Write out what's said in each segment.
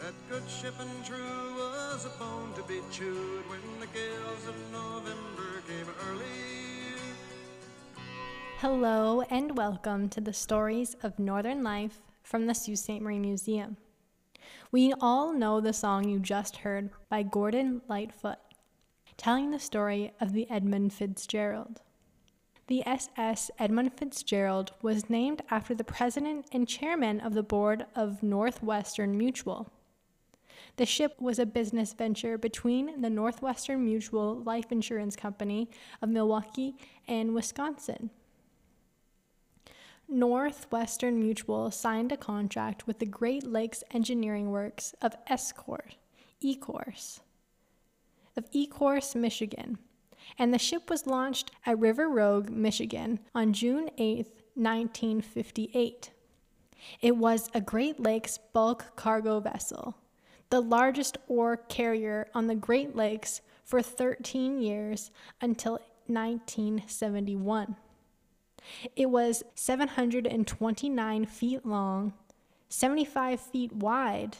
That good ship and true was a bone to be chewed when the gales of November came early. Hello and welcome to the stories of Northern Life from the Sault Ste. Marie Museum. We all know the song you just heard by Gordon Lightfoot, telling the story of the Edmund Fitzgerald. The SS Edmund Fitzgerald was named after the president and chairman of the board of Northwestern Mutual. The ship was a business venture between the Northwestern Mutual Life Insurance Company of Milwaukee and Wisconsin. Northwestern Mutual signed a contract with the Great Lakes Engineering Works of Escort, Ecorse, of Ecorse, Michigan, and the ship was launched at River Rouge, Michigan on June 8, 1958. It was a Great Lakes bulk cargo vessel, the largest ore carrier on the Great Lakes for 13 years until 1971. It was 729 feet long, 75 feet wide,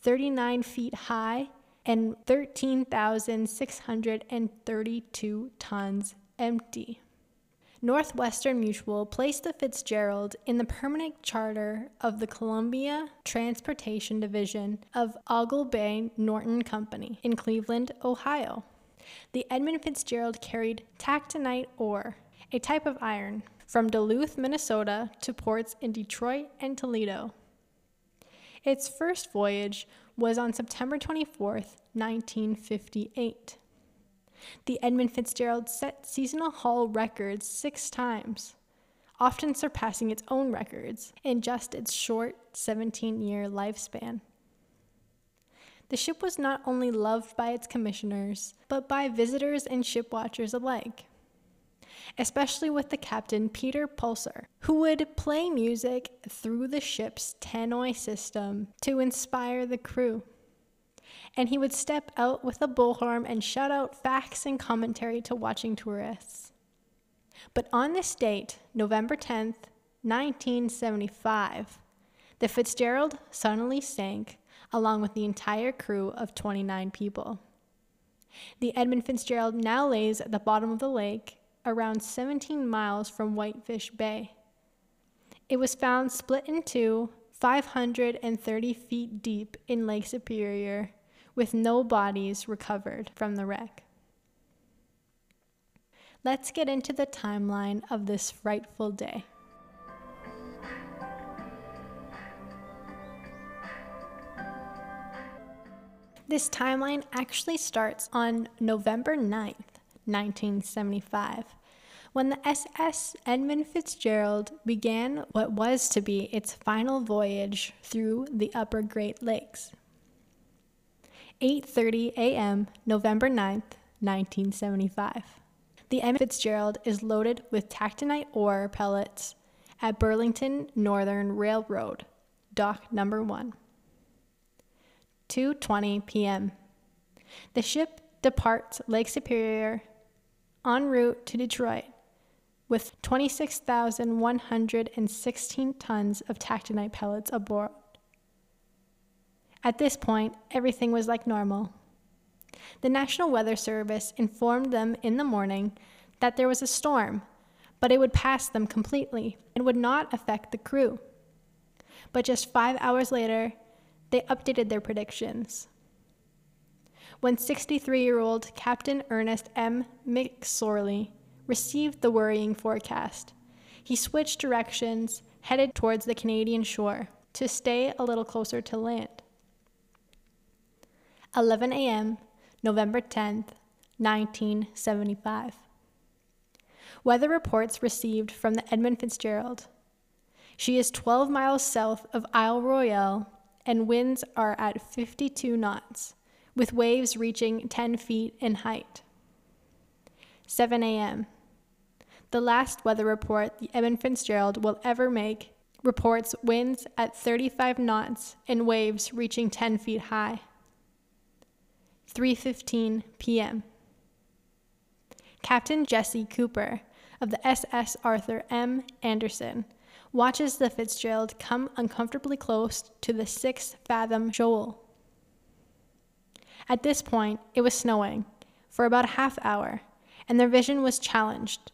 39 feet high, and 13,632 tons empty. Northwestern Mutual placed the Fitzgerald in the permanent charter of the Columbia Transportation Division of Oglebay Norton Company in Cleveland, Ohio. The Edmund Fitzgerald carried tacktonite ore, a type of iron, from Duluth, Minnesota to ports in Detroit and Toledo. Its first voyage was on September 24, 1958. The Edmund Fitzgerald set seasonal haul records six times, often surpassing its own records in just its short 17 year lifespan. The ship was not only loved by its commissioners, but by visitors and ship watchers alike especially with the captain Peter Pulcer, who would play music through the ship's tannoy system to inspire the crew. And he would step out with a bullhorn and shout out facts and commentary to watching tourists. But on this date, November 10th, 1975, the Fitzgerald suddenly sank along with the entire crew of 29 people. The Edmund Fitzgerald now lays at the bottom of the lake around 17 miles from Whitefish Bay. It was found split in two, 530 feet deep in Lake Superior, with no bodies recovered from the wreck. Let's get into the timeline of this frightful day. This timeline actually starts on November 9th, 1975, when the SS Edmund Fitzgerald began what was to be its final voyage through the upper Great Lakes. 8:30 a.m., November 9th, 1975. The M. Fitzgerald is loaded with tacktonite ore pellets at Burlington Northern Railroad, dock number 1. 2:20 p.m. The ship departs Lake Superior en route to Detroit with 26,116 tons of tacktonite pellets aboard. At this point, everything was like normal. The National Weather Service informed them in the morning that there was a storm, but it would pass them completely and would not affect the crew. But just five hours later, they updated their predictions when 63 year old Captain Ernest M. McSorley received the worrying forecast. He switched directions, headed towards the Canadian shore to stay a little closer to land. 11 a.m., November 10th, 1975. Weather reports received from the Edmund Fitzgerald. She is 12 miles south of Isle Royale and winds are at 52 knots with waves reaching 10 feet in height. 7 a.m. The last weather report the Edmund Fitzgerald will ever make reports winds at 35 knots and waves reaching 10 feet high. 3:15 p.m. Captain Jesse Cooper of the SS Arthur M. Anderson watches the Fitzgerald come uncomfortably close to the 6 fathom shoal. At this point, it was snowing for about a half hour, and their vision was challenged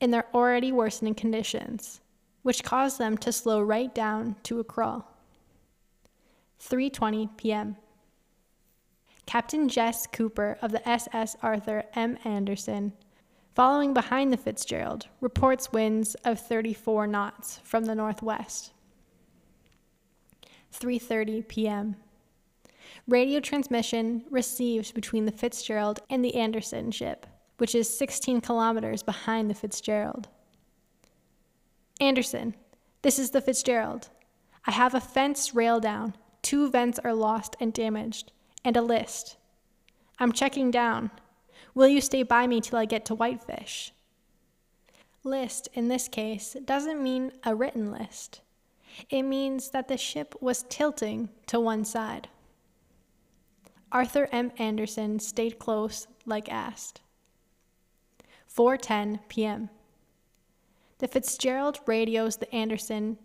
in their already worsening conditions, which caused them to slow right down to a crawl. 3:20 p.m. Captain Jess Cooper of the SS Arthur M. Anderson, following behind the Fitzgerald, reports winds of 34 knots from the northwest. 3:30 p.m. Radio transmission received between the Fitzgerald and the Anderson ship, which is 16 kilometers behind the Fitzgerald. Anderson, this is the Fitzgerald. I have a fence rail down. Two vents are lost and damaged, and a list. I'm checking down. Will you stay by me till I get to Whitefish? List, in this case, doesn't mean a written list. It means that the ship was tilting to one side. Arthur M. Anderson stayed close, like asked. 4:10 p.m. The Fitzgerald radios the Anderson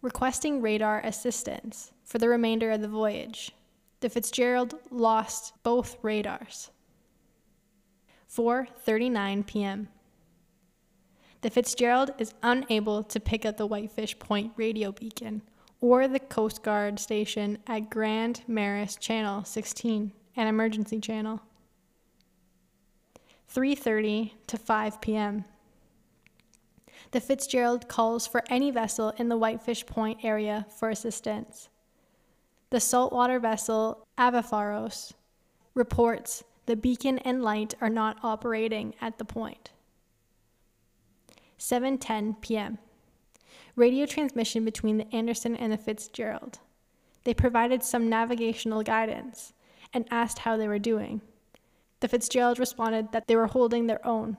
requesting radar assistance for the remainder of the voyage. The Fitzgerald lost both radars. 4:39 p.m. The Fitzgerald is unable to pick up the Whitefish Point radio beacon or the Coast Guard station at Grand Marais Channel 16, an emergency channel. 3:30 to 5 p.m. The Fitzgerald calls for any vessel in the Whitefish Point area for assistance. The saltwater vessel Avafors reports the beacon and light are not operating at the point. 7:10 p.m. Radio transmission between the Anderson and the Fitzgerald. They provided some navigational guidance and asked how they were doing. The Fitzgerald responded that they were holding their own.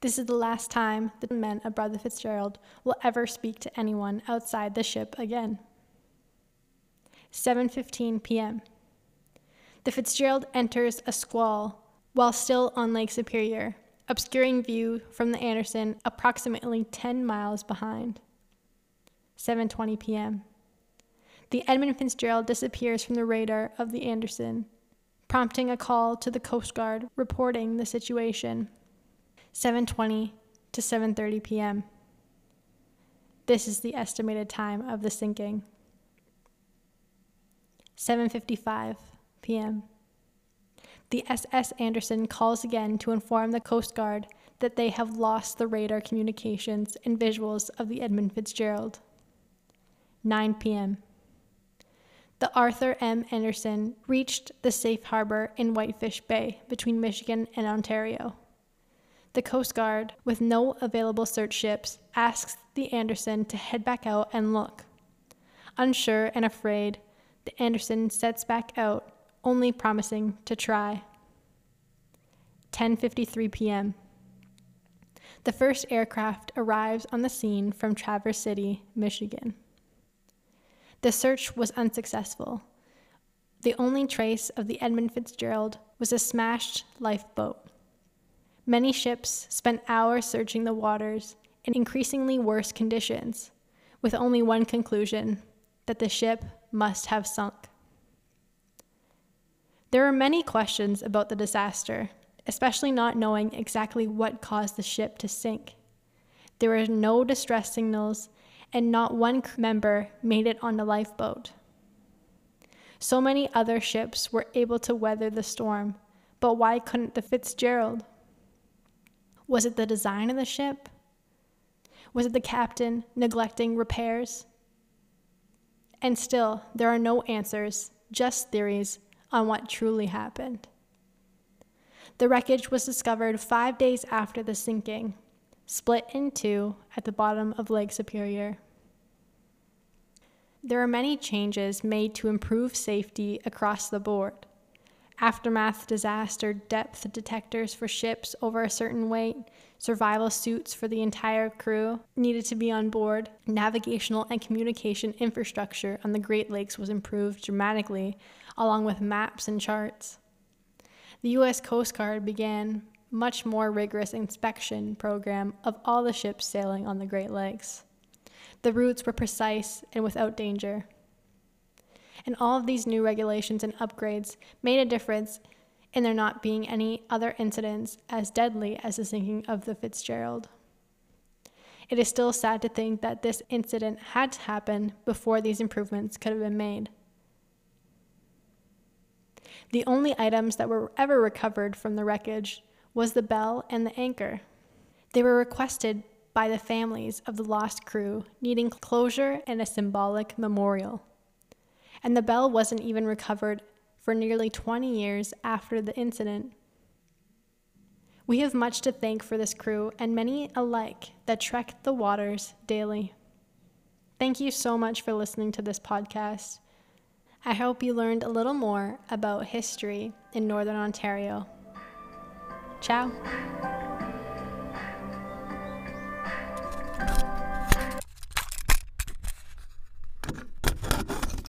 This is the last time the men aboard the Fitzgerald will ever speak to anyone outside the ship again. 7:15 p.m. The Fitzgerald enters a squall while still on Lake Superior, obscuring view from the Anderson approximately 10 miles behind. 7:20 p.m. The Edmund Fitzgerald disappears from the radar of the Anderson, prompting a call to the Coast Guard reporting the situation. 7:20 to 7:30 p.m. This is the estimated time of the sinking. 7:55 p.m. The SS Anderson calls again to inform the Coast Guard that they have lost the radar communications and visuals of the Edmund Fitzgerald. 9 p.m. The Arthur M. Anderson reached the safe harbor in Whitefish Bay between Michigan and Ontario. The Coast Guard, with no available search ships, asks the Anderson to head back out and look. Unsure and afraid, the Anderson sets back out only promising to try. 10:53 p.m. The first aircraft arrives on the scene from Traverse City, Michigan. The search was unsuccessful. The only trace of the Edmund Fitzgerald was a smashed lifeboat. Many ships spent hours searching the waters in increasingly worse conditions, with only one conclusion that the ship must have sunk. There are many questions about the disaster, especially not knowing exactly what caused the ship to sink. There were no distress signals, and not one crew member made it on the lifeboat. So many other ships were able to weather the storm, but why couldn't the Fitzgerald? Was it the design of the ship? Was it the captain neglecting repairs? And still, there are no answers, just theories on what truly happened. The wreckage was discovered five days after the sinking, split in two at the bottom of Lake Superior. There are many changes made to improve safety across the board. Aftermath disaster depth detectors for ships over a certain weight, survival suits for the entire crew needed to be on board. Navigational and communication infrastructure on the Great Lakes was improved dramatically, along with maps and charts. The U.S. Coast Guard began much more rigorous inspection program of all the ships sailing on the Great Lakes. The routes were precise and without danger. And all of these new regulations and upgrades made a difference in there not being any other incidents as deadly as the sinking of the Fitzgerald. It is still sad to think that this incident had to happen before these improvements could have been made. The only items that were ever recovered from the wreckage was the bell and the anchor. They were requested by the families of the lost crew, needing closure and a symbolic memorial. And the bell wasn't even recovered for nearly 20 years after the incident. We have much to thank for this crew and many alike that trek the waters daily. Thank you so much for listening to this podcast. I hope you learned a little more about history in Northern Ontario. Ciao.